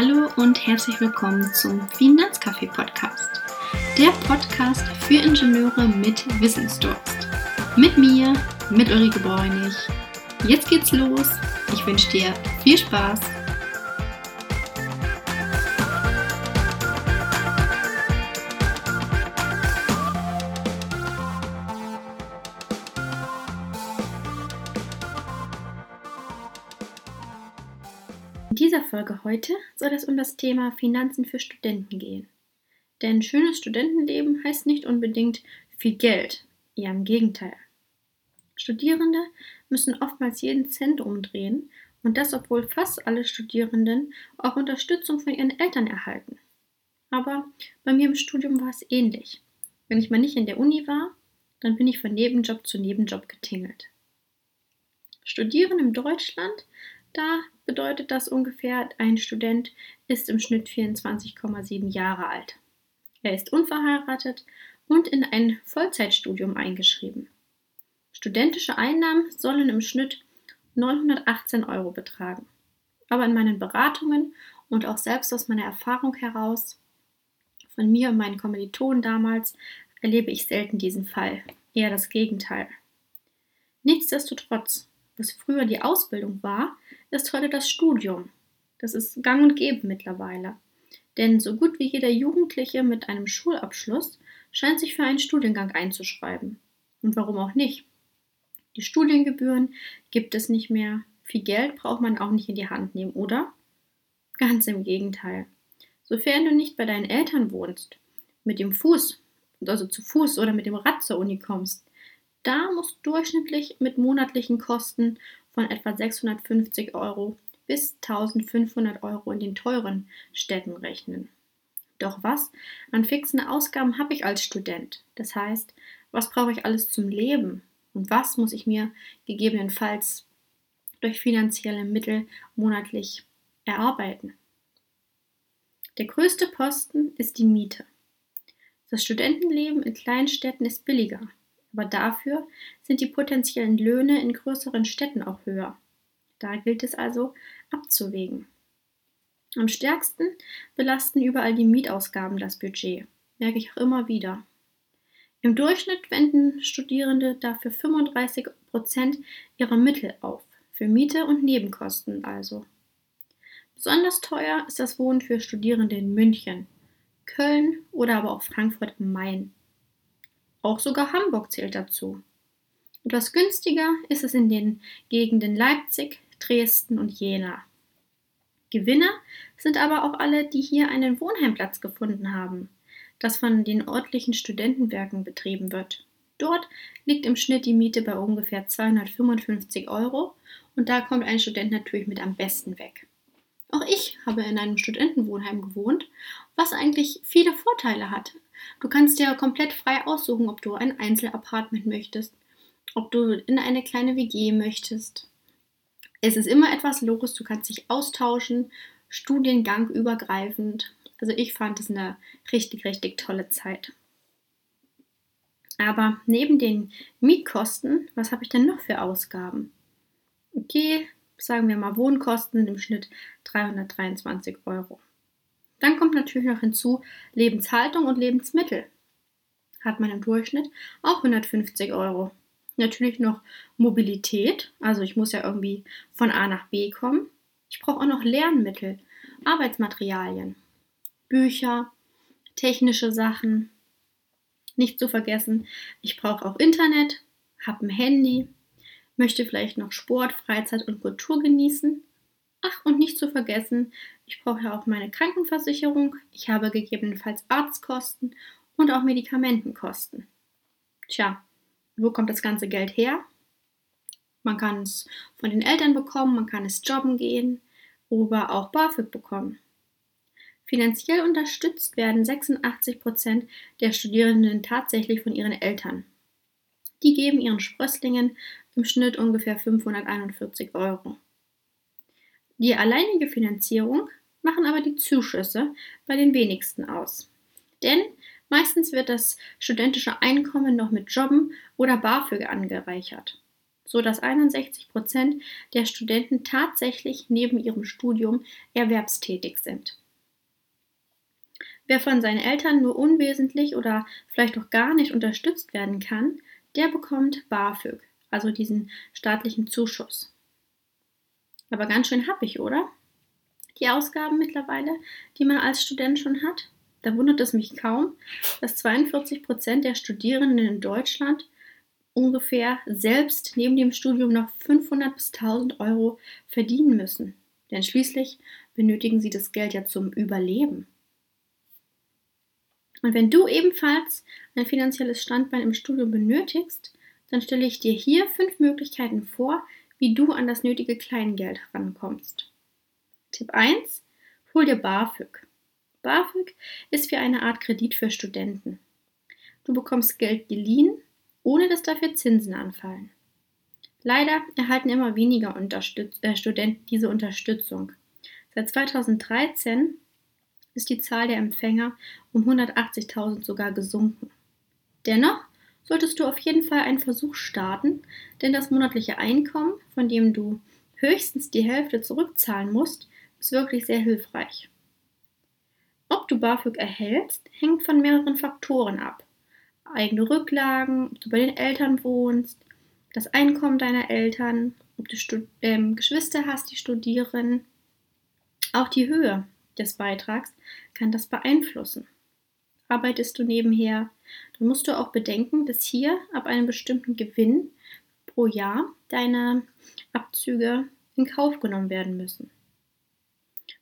Hallo und herzlich willkommen zum Finanzcafé Podcast. Der Podcast für Ingenieure mit Wissensdurst. Mit mir, mit Ulrike Bräunig. Jetzt geht's los. Ich wünsche dir viel Spaß. In dieser Folge heute soll es um das Thema Finanzen für Studenten gehen. Denn schönes Studentenleben heißt nicht unbedingt viel Geld, eher im Gegenteil. Studierende müssen oftmals jeden Cent umdrehen und das, obwohl fast alle Studierenden auch Unterstützung von ihren Eltern erhalten. Aber bei mir im Studium war es ähnlich. Wenn ich mal nicht in der Uni war, dann bin ich von Nebenjob zu Nebenjob getingelt. Studieren in Deutschland da bedeutet das ungefähr, ein Student ist im Schnitt 24,7 Jahre alt. Er ist unverheiratet und in ein Vollzeitstudium eingeschrieben. Studentische Einnahmen sollen im Schnitt 918 Euro betragen. Aber in meinen Beratungen und auch selbst aus meiner Erfahrung heraus, von mir und meinen Kommilitonen damals, erlebe ich selten diesen Fall, eher das Gegenteil. Nichtsdestotrotz, was früher die Ausbildung war, ist heute das Studium. Das ist gang und gäbe mittlerweile. Denn so gut wie jeder Jugendliche mit einem Schulabschluss scheint sich für einen Studiengang einzuschreiben. Und warum auch nicht? Die Studiengebühren gibt es nicht mehr. Viel Geld braucht man auch nicht in die Hand nehmen, oder? Ganz im Gegenteil. Sofern du nicht bei deinen Eltern wohnst, mit dem Fuß, also zu Fuß oder mit dem Rad zur Uni kommst, da musst du durchschnittlich mit monatlichen Kosten von etwa 650 Euro bis 1500 Euro in den teuren Städten rechnen. Doch was an fixen Ausgaben habe ich als Student? Das heißt, was brauche ich alles zum Leben? Und was muss ich mir gegebenenfalls durch finanzielle Mittel monatlich erarbeiten? Der größte Posten ist die Miete. Das Studentenleben in Kleinstädten ist billiger aber dafür sind die potenziellen Löhne in größeren Städten auch höher. Da gilt es also abzuwägen. Am stärksten belasten überall die Mietausgaben das Budget, merke ich auch immer wieder. Im Durchschnitt wenden Studierende dafür 35 Prozent ihrer Mittel auf, für Miete und Nebenkosten also. Besonders teuer ist das Wohnen für Studierende in München, Köln oder aber auch Frankfurt am Main. Auch sogar Hamburg zählt dazu. Etwas günstiger ist es in den Gegenden Leipzig, Dresden und Jena. Gewinner sind aber auch alle, die hier einen Wohnheimplatz gefunden haben, das von den örtlichen Studentenwerken betrieben wird. Dort liegt im Schnitt die Miete bei ungefähr 255 Euro und da kommt ein Student natürlich mit am besten weg. Auch ich habe in einem Studentenwohnheim gewohnt, was eigentlich viele Vorteile hat. Du kannst dir komplett frei aussuchen, ob du ein Einzelapartment möchtest, ob du in eine kleine WG möchtest. Es ist immer etwas los, du kannst dich austauschen, Studiengang übergreifend. Also ich fand es eine richtig, richtig tolle Zeit. Aber neben den Mietkosten, was habe ich denn noch für Ausgaben? Okay, sagen wir mal Wohnkosten im Schnitt 323 Euro. Dann kommt natürlich noch hinzu Lebenshaltung und Lebensmittel. Hat man im Durchschnitt auch 150 Euro. Natürlich noch Mobilität, also ich muss ja irgendwie von A nach B kommen. Ich brauche auch noch Lernmittel, Arbeitsmaterialien, Bücher, technische Sachen. Nicht zu vergessen, ich brauche auch Internet, habe ein Handy, möchte vielleicht noch Sport, Freizeit und Kultur genießen Ach, und nicht zu vergessen, ich brauche ja auch meine Krankenversicherung, ich habe gegebenenfalls Arztkosten und auch Medikamentenkosten. Tja, wo kommt das ganze Geld her? Man kann es von den Eltern bekommen, man kann es jobben gehen oder auch BAföG bekommen. Finanziell unterstützt werden 86 Prozent der Studierenden tatsächlich von ihren Eltern. Die geben ihren Sprösslingen im Schnitt ungefähr 541 Euro. Die alleinige Finanzierung machen aber die Zuschüsse bei den wenigsten aus. Denn meistens wird das studentische Einkommen noch mit Jobben oder BAföG angereichert. sodass 61 Prozent der Studenten tatsächlich neben ihrem Studium erwerbstätig sind. Wer von seinen Eltern nur unwesentlich oder vielleicht auch gar nicht unterstützt werden kann, der bekommt BAföG, also diesen staatlichen Zuschuss. Aber ganz schön happig, oder? Die Ausgaben mittlerweile, die man als Student schon hat. Da wundert es mich kaum, dass 42 Prozent der Studierenden in Deutschland ungefähr selbst neben dem Studium noch 500 bis 1000 Euro verdienen müssen. Denn schließlich benötigen sie das Geld ja zum Überleben. Und wenn du ebenfalls ein finanzielles Standbein im Studium benötigst, dann stelle ich dir hier fünf Möglichkeiten vor, wie du an das nötige Kleingeld rankommst. Tipp 1. Hol dir BAföG. BAföG ist wie eine Art Kredit für Studenten. Du bekommst Geld geliehen, ohne dass dafür Zinsen anfallen. Leider erhalten immer weniger äh, Studenten diese Unterstützung. Seit 2013 ist die Zahl der Empfänger um 180.000 sogar gesunken. Dennoch solltest du auf jeden Fall einen Versuch starten, denn das monatliche Einkommen, von dem du höchstens die Hälfte zurückzahlen musst, ist wirklich sehr hilfreich. Ob du BAföG erhältst, hängt von mehreren Faktoren ab. Eigene Rücklagen, ob du bei den Eltern wohnst, das Einkommen deiner Eltern, ob du Stud ähm, Geschwister hast, die studieren, auch die Höhe des Beitrags kann das beeinflussen. Arbeitest du nebenher, dann musst du auch bedenken, dass hier ab einem bestimmten Gewinn pro Jahr deine Abzüge in Kauf genommen werden müssen.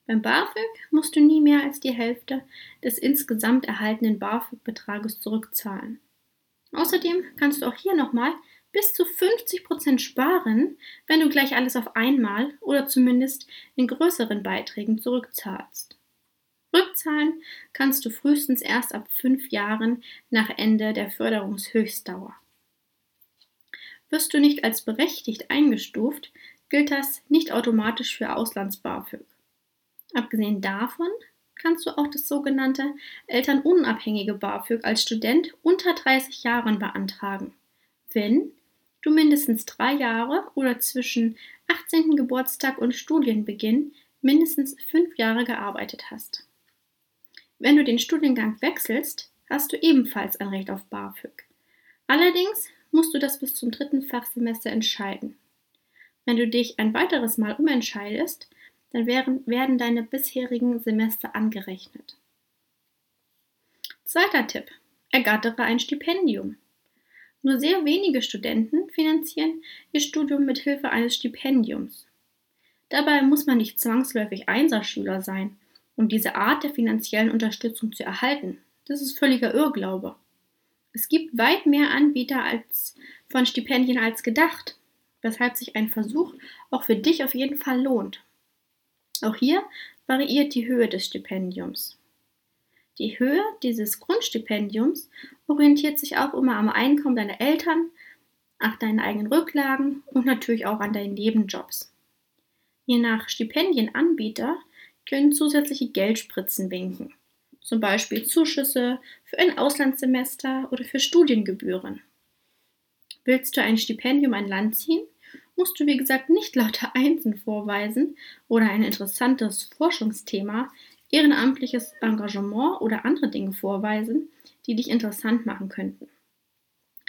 Beim BAföG musst du nie mehr als die Hälfte des insgesamt erhaltenen BAföG-Betrages zurückzahlen. Außerdem kannst du auch hier nochmal bis zu 50% sparen, wenn du gleich alles auf einmal oder zumindest in größeren Beiträgen zurückzahlst. Rückzahlen kannst du frühestens erst ab fünf Jahren nach Ende der Förderungshöchstdauer. Wirst du nicht als berechtigt eingestuft, gilt das nicht automatisch für Auslands-BAföG. Abgesehen davon kannst du auch das sogenannte elternunabhängige BAföG als Student unter 30 Jahren beantragen, wenn du mindestens drei Jahre oder zwischen 18. Geburtstag und Studienbeginn mindestens fünf Jahre gearbeitet hast. Wenn du den Studiengang wechselst, hast du ebenfalls ein Recht auf BAföG. Allerdings musst du das bis zum dritten Fachsemester entscheiden. Wenn du dich ein weiteres Mal umentscheidest, dann werden deine bisherigen Semester angerechnet. Zweiter Tipp. Ergattere ein Stipendium. Nur sehr wenige Studenten finanzieren ihr Studium mit Hilfe eines Stipendiums. Dabei muss man nicht zwangsläufig Einserschüler sein, um diese Art der finanziellen Unterstützung zu erhalten. Das ist völliger Irrglaube. Es gibt weit mehr Anbieter als von Stipendien als gedacht, weshalb sich ein Versuch auch für dich auf jeden Fall lohnt. Auch hier variiert die Höhe des Stipendiums. Die Höhe dieses Grundstipendiums orientiert sich auch immer am Einkommen deiner Eltern, nach deinen eigenen Rücklagen und natürlich auch an deinen Nebenjobs. Je nach Stipendienanbieter können zusätzliche Geldspritzen winken, zum Beispiel Zuschüsse für ein Auslandssemester oder für Studiengebühren. Willst du ein Stipendium an Land ziehen, musst du, wie gesagt, nicht lauter Einsen vorweisen oder ein interessantes Forschungsthema, ehrenamtliches Engagement oder andere Dinge vorweisen, die dich interessant machen könnten.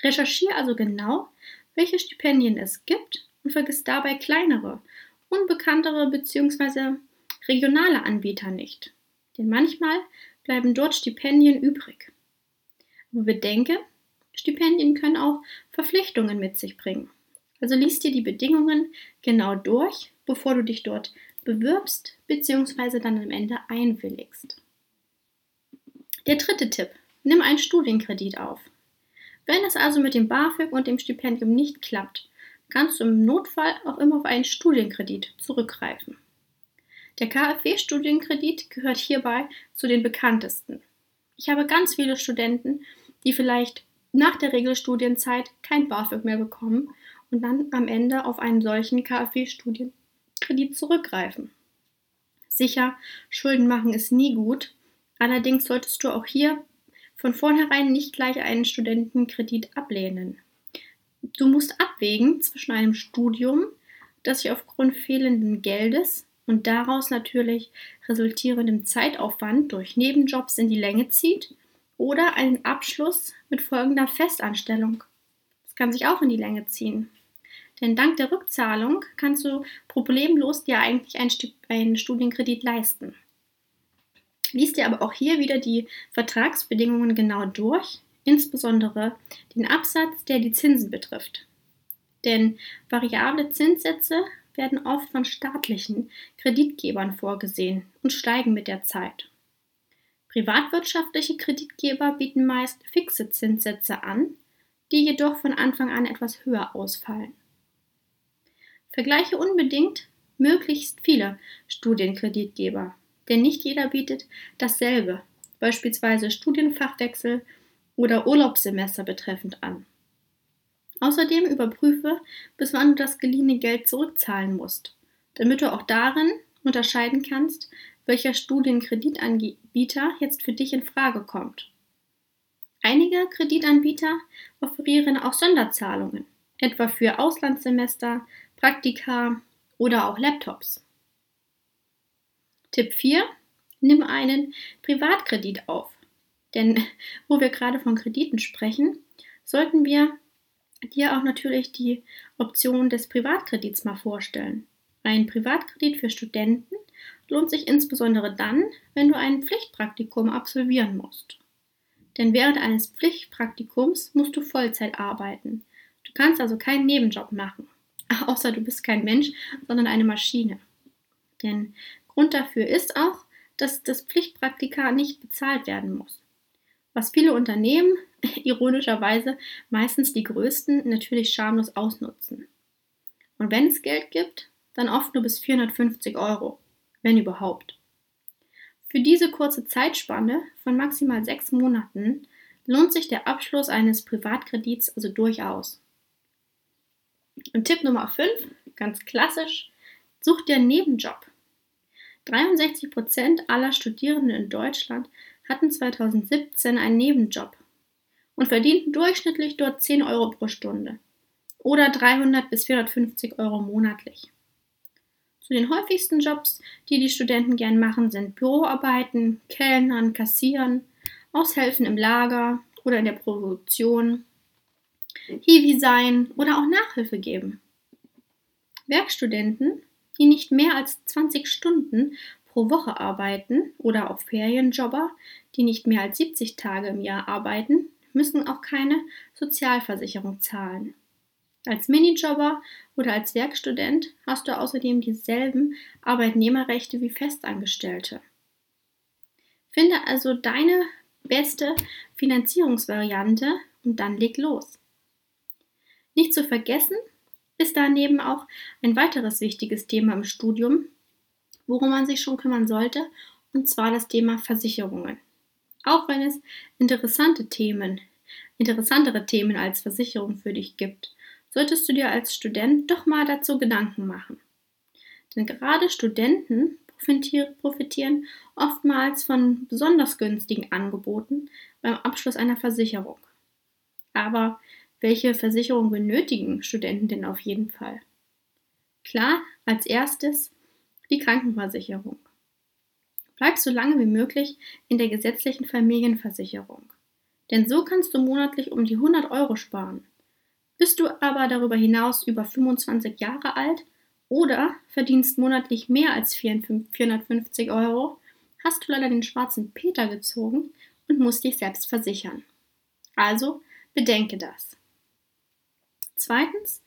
Recherchiere also genau, welche Stipendien es gibt und vergiss dabei kleinere, unbekanntere bzw. regionale Anbieter nicht. Denn manchmal bleiben dort Stipendien übrig. Aber bedenke, Stipendien können auch Verpflichtungen mit sich bringen. Also liest dir die Bedingungen genau durch, bevor du dich dort bewirbst bzw. dann am Ende einwilligst. Der dritte Tipp. Nimm einen Studienkredit auf. Wenn es also mit dem BAföG und dem Stipendium nicht klappt, kannst du im Notfall auch immer auf einen Studienkredit zurückgreifen. Der KfW-Studienkredit gehört hierbei zu den bekanntesten. Ich habe ganz viele Studenten, die vielleicht nach der Regelstudienzeit kein BAföG mehr bekommen und dann am Ende auf einen solchen KfW-Studienkredit zurückgreifen. Sicher, Schulden machen ist nie gut, allerdings solltest du auch hier von vornherein nicht gleich einen Studentenkredit ablehnen. Du musst abwägen zwischen einem Studium, das sich aufgrund fehlenden Geldes und daraus natürlich resultierendem Zeitaufwand durch Nebenjobs in die Länge zieht oder einen Abschluss mit folgender Festanstellung. Das kann sich auch in die Länge ziehen. Denn dank der Rückzahlung kannst du problemlos dir eigentlich einen Studienkredit leisten. Lies dir aber auch hier wieder die Vertragsbedingungen genau durch, insbesondere den Absatz, der die Zinsen betrifft. Denn variable Zinssätze werden oft von staatlichen Kreditgebern vorgesehen und steigen mit der Zeit. Privatwirtschaftliche Kreditgeber bieten meist fixe Zinssätze an, die jedoch von Anfang an etwas höher ausfallen. Vergleiche unbedingt möglichst viele Studienkreditgeber, denn nicht jeder bietet dasselbe, beispielsweise Studienfachwechsel oder Urlaubssemester betreffend an. Außerdem überprüfe, bis wann du das geliehene Geld zurückzahlen musst, damit du auch darin unterscheiden kannst, welcher Studienkreditanbieter jetzt für dich in Frage kommt. Einige Kreditanbieter offerieren auch Sonderzahlungen, etwa für Auslandssemester, Praktika oder auch Laptops. Tipp 4. Nimm einen Privatkredit auf. Denn wo wir gerade von Krediten sprechen, sollten wir dir auch natürlich die Option des Privatkredits mal vorstellen. Ein Privatkredit für Studenten lohnt sich insbesondere dann, wenn du ein Pflichtpraktikum absolvieren musst. Denn während eines Pflichtpraktikums musst du Vollzeit arbeiten. Du kannst also keinen Nebenjob machen, außer du bist kein Mensch, sondern eine Maschine. Denn Grund dafür ist auch, dass das Pflichtpraktika nicht bezahlt werden muss. Was viele Unternehmen, ironischerweise meistens die größten, natürlich schamlos ausnutzen. Und wenn es Geld gibt, dann oft nur bis 450 Euro, wenn überhaupt. Für diese kurze Zeitspanne von maximal sechs Monaten lohnt sich der Abschluss eines Privatkredits also durchaus. Und Tipp Nummer 5, ganz klassisch, such dir einen Nebenjob. 63 Prozent aller Studierenden in Deutschland hatten 2017 einen Nebenjob und verdienten durchschnittlich dort 10 Euro pro Stunde oder 300 bis 450 Euro monatlich. Zu den häufigsten Jobs, die die Studenten gern machen, sind Büroarbeiten, Kellnern, Kassieren, Aushelfen im Lager oder in der Produktion, Hiwi sein oder auch Nachhilfe geben. Werkstudenten die nicht mehr als 20 Stunden pro Woche arbeiten oder auch Ferienjobber, die nicht mehr als 70 Tage im Jahr arbeiten, müssen auch keine Sozialversicherung zahlen. Als Minijobber oder als Werkstudent hast du außerdem dieselben Arbeitnehmerrechte wie Festangestellte. Finde also deine beste Finanzierungsvariante und dann leg los. Nicht zu vergessen, ist daneben auch ein weiteres wichtiges Thema im Studium, worum man sich schon kümmern sollte, und zwar das Thema Versicherungen. Auch wenn es interessante Themen, interessantere Themen als Versicherung für dich gibt, solltest du dir als Student doch mal dazu Gedanken machen. Denn gerade Studenten profitieren oftmals von besonders günstigen Angeboten beim Abschluss einer Versicherung. Aber welche Versicherung benötigen Studenten denn auf jeden Fall? Klar, als erstes die Krankenversicherung. Bleib so lange wie möglich in der gesetzlichen Familienversicherung. Denn so kannst du monatlich um die 100 Euro sparen. Bist du aber darüber hinaus über 25 Jahre alt oder verdienst monatlich mehr als 450 Euro, hast du leider den schwarzen Peter gezogen und musst dich selbst versichern. Also bedenke das. Zweitens,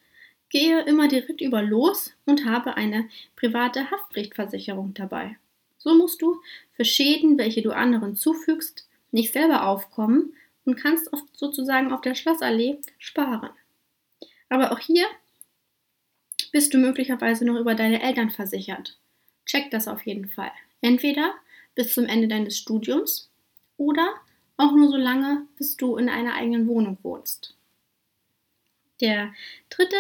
gehe immer direkt über los und habe eine private Haftpflichtversicherung dabei. So musst du für Schäden, welche du anderen zufügst, nicht selber aufkommen und kannst oft sozusagen auf der Schlossallee sparen. Aber auch hier bist du möglicherweise noch über deine Eltern versichert. Check das auf jeden Fall. Entweder bis zum Ende deines Studiums oder auch nur so lange, bis du in einer eigenen Wohnung wohnst. Der dritte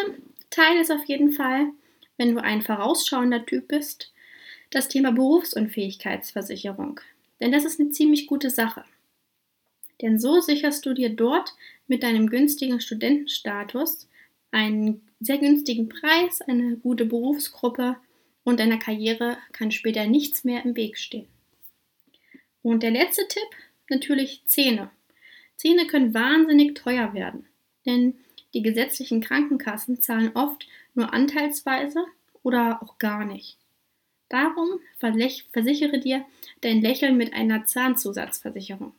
Teil ist auf jeden Fall, wenn du ein vorausschauender Typ bist, das Thema Berufsunfähigkeitsversicherung. Denn das ist eine ziemlich gute Sache. Denn so sicherst du dir dort mit deinem günstigen Studentenstatus einen sehr günstigen Preis, eine gute Berufsgruppe und deiner Karriere kann später nichts mehr im Weg stehen. Und der letzte Tipp, natürlich Zähne. Zähne können wahnsinnig teuer werden, denn die gesetzlichen Krankenkassen zahlen oft nur anteilsweise oder auch gar nicht. Darum versichere dir dein Lächeln mit einer Zahnzusatzversicherung.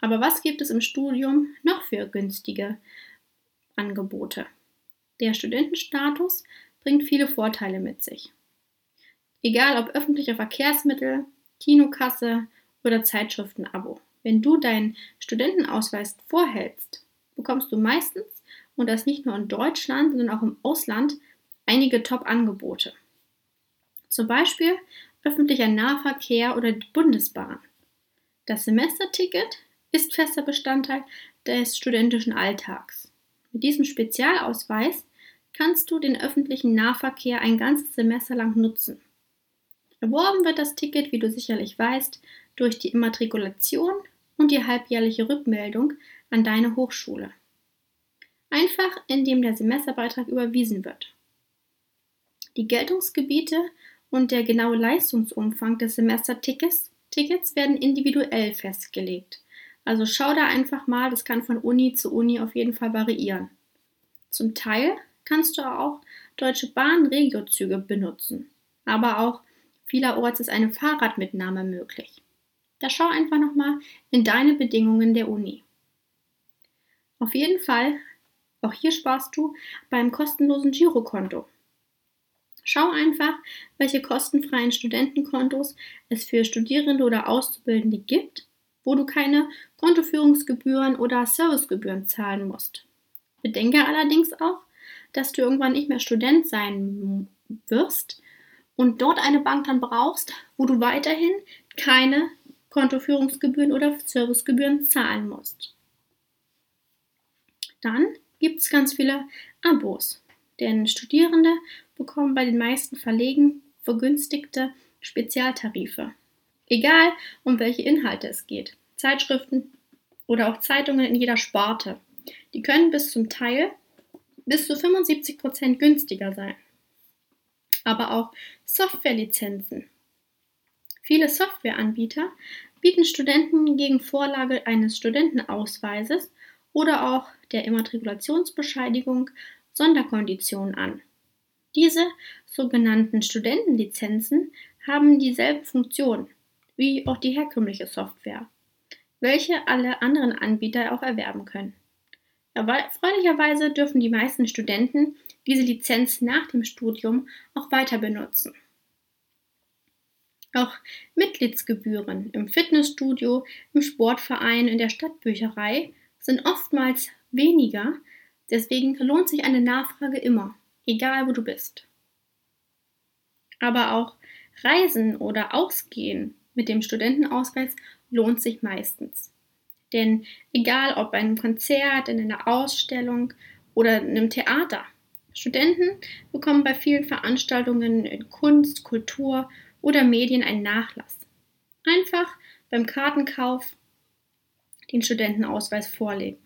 Aber was gibt es im Studium noch für günstige Angebote? Der Studentenstatus bringt viele Vorteile mit sich. Egal ob öffentliche Verkehrsmittel, Kinokasse oder Zeitschriftenabo. Wenn du deinen Studentenausweis vorhältst, bekommst du meistens, und das nicht nur in Deutschland, sondern auch im Ausland, einige Top-Angebote. Zum Beispiel öffentlicher Nahverkehr oder die Bundesbahn. Das Semesterticket ist fester Bestandteil des studentischen Alltags. Mit diesem Spezialausweis kannst du den öffentlichen Nahverkehr ein ganzes Semester lang nutzen. Erworben wird das Ticket, wie du sicherlich weißt, durch die Immatrikulation und die halbjährliche Rückmeldung an deine Hochschule. Einfach indem der Semesterbeitrag überwiesen wird. Die Geltungsgebiete und der genaue Leistungsumfang des Semestertickets Tickets werden individuell festgelegt. Also schau da einfach mal, das kann von Uni zu Uni auf jeden Fall variieren. Zum Teil kannst du auch Deutsche Bahn Regiozüge benutzen, aber auch vielerorts ist eine Fahrradmitnahme möglich. Da schau einfach nochmal in deine Bedingungen der Uni. Auf jeden Fall, auch hier sparst du beim kostenlosen Girokonto. Schau einfach, welche kostenfreien Studentenkontos es für Studierende oder Auszubildende gibt, wo du keine Kontoführungsgebühren oder Servicegebühren zahlen musst. Bedenke allerdings auch, dass du irgendwann nicht mehr Student sein wirst und dort eine Bank dann brauchst, wo du weiterhin keine Kontoführungsgebühren oder Servicegebühren zahlen musst. Dann gibt es ganz viele Abos, denn Studierende bekommen bei den meisten Verlegen vergünstigte Spezialtarife. Egal, um welche Inhalte es geht. Zeitschriften oder auch Zeitungen in jeder Sparte. Die können bis zum Teil bis zu 75% günstiger sein. Aber auch Softwarelizenzen. Viele Softwareanbieter bieten Studenten gegen Vorlage eines Studentenausweises oder auch der Immatrikulationsbescheinigung Sonderkonditionen an. Diese sogenannten Studentenlizenzen haben dieselbe Funktion wie auch die herkömmliche Software, welche alle anderen Anbieter auch erwerben können. Erfreulicherweise dürfen die meisten Studenten diese Lizenz nach dem Studium auch weiter benutzen. Auch Mitgliedsgebühren im Fitnessstudio, im Sportverein, in der Stadtbücherei sind oftmals weniger, deswegen lohnt sich eine Nachfrage immer egal wo du bist. Aber auch Reisen oder Ausgehen mit dem Studentenausweis lohnt sich meistens. Denn egal ob bei einem Konzert, in einer Ausstellung oder in einem Theater, Studenten bekommen bei vielen Veranstaltungen in Kunst, Kultur oder Medien einen Nachlass. Einfach beim Kartenkauf den Studentenausweis vorlegen.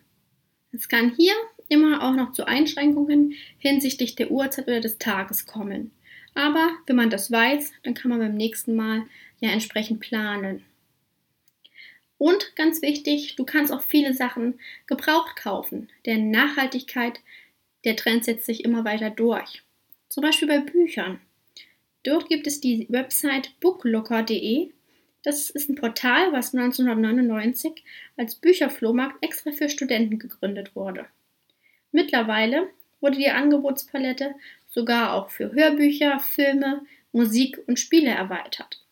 Es kann hier immer auch noch zu Einschränkungen hinsichtlich der Uhrzeit oder des Tages kommen. Aber wenn man das weiß, dann kann man beim nächsten Mal ja entsprechend planen. Und ganz wichtig, du kannst auch viele Sachen gebraucht kaufen, denn Nachhaltigkeit, der Trend setzt sich immer weiter durch. Zum Beispiel bei Büchern. Dort gibt es die Website booklocker.de. Das ist ein Portal, was 1999 als Bücherflohmarkt extra für Studenten gegründet wurde. Mittlerweile wurde die Angebotspalette sogar auch für Hörbücher, Filme, Musik und Spiele erweitert.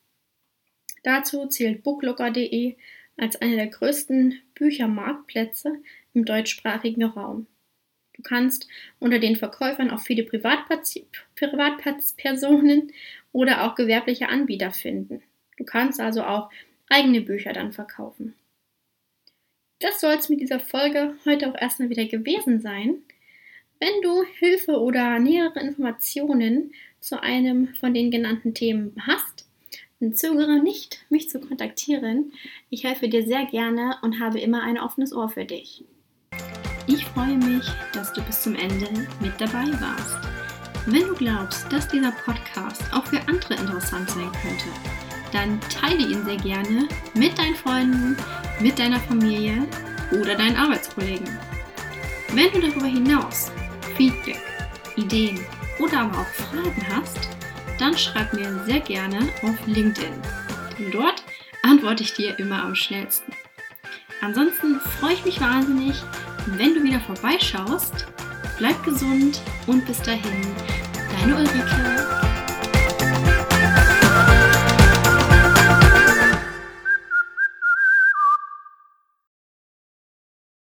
Dazu zählt booklooker.de als eine der größten Büchermarktplätze im deutschsprachigen Raum. Du kannst unter den Verkäufern auch viele Privatpersonen oder auch gewerbliche Anbieter finden. Du kannst also auch eigene Bücher dann verkaufen. Das soll es mit dieser Folge heute auch erstmal wieder gewesen sein. Wenn du Hilfe oder nähere Informationen zu einem von den genannten Themen hast, dann zögere nicht, mich zu kontaktieren. Ich helfe dir sehr gerne und habe immer ein offenes Ohr für dich. Ich freue mich, dass du bis zum Ende mit dabei warst. Wenn du glaubst, dass dieser Podcast auch für andere interessant sein könnte, dann teile ihn sehr gerne mit deinen Freunden, mit deiner Familie oder deinen Arbeitskollegen. Wenn du darüber hinaus Feedback, Ideen oder aber auch Fragen hast, dann schreib mir sehr gerne auf LinkedIn. Denn dort antworte ich dir immer am schnellsten. Ansonsten freue ich mich wahnsinnig, wenn du wieder vorbeischaust. Bleib gesund und bis dahin, deine Ulrike.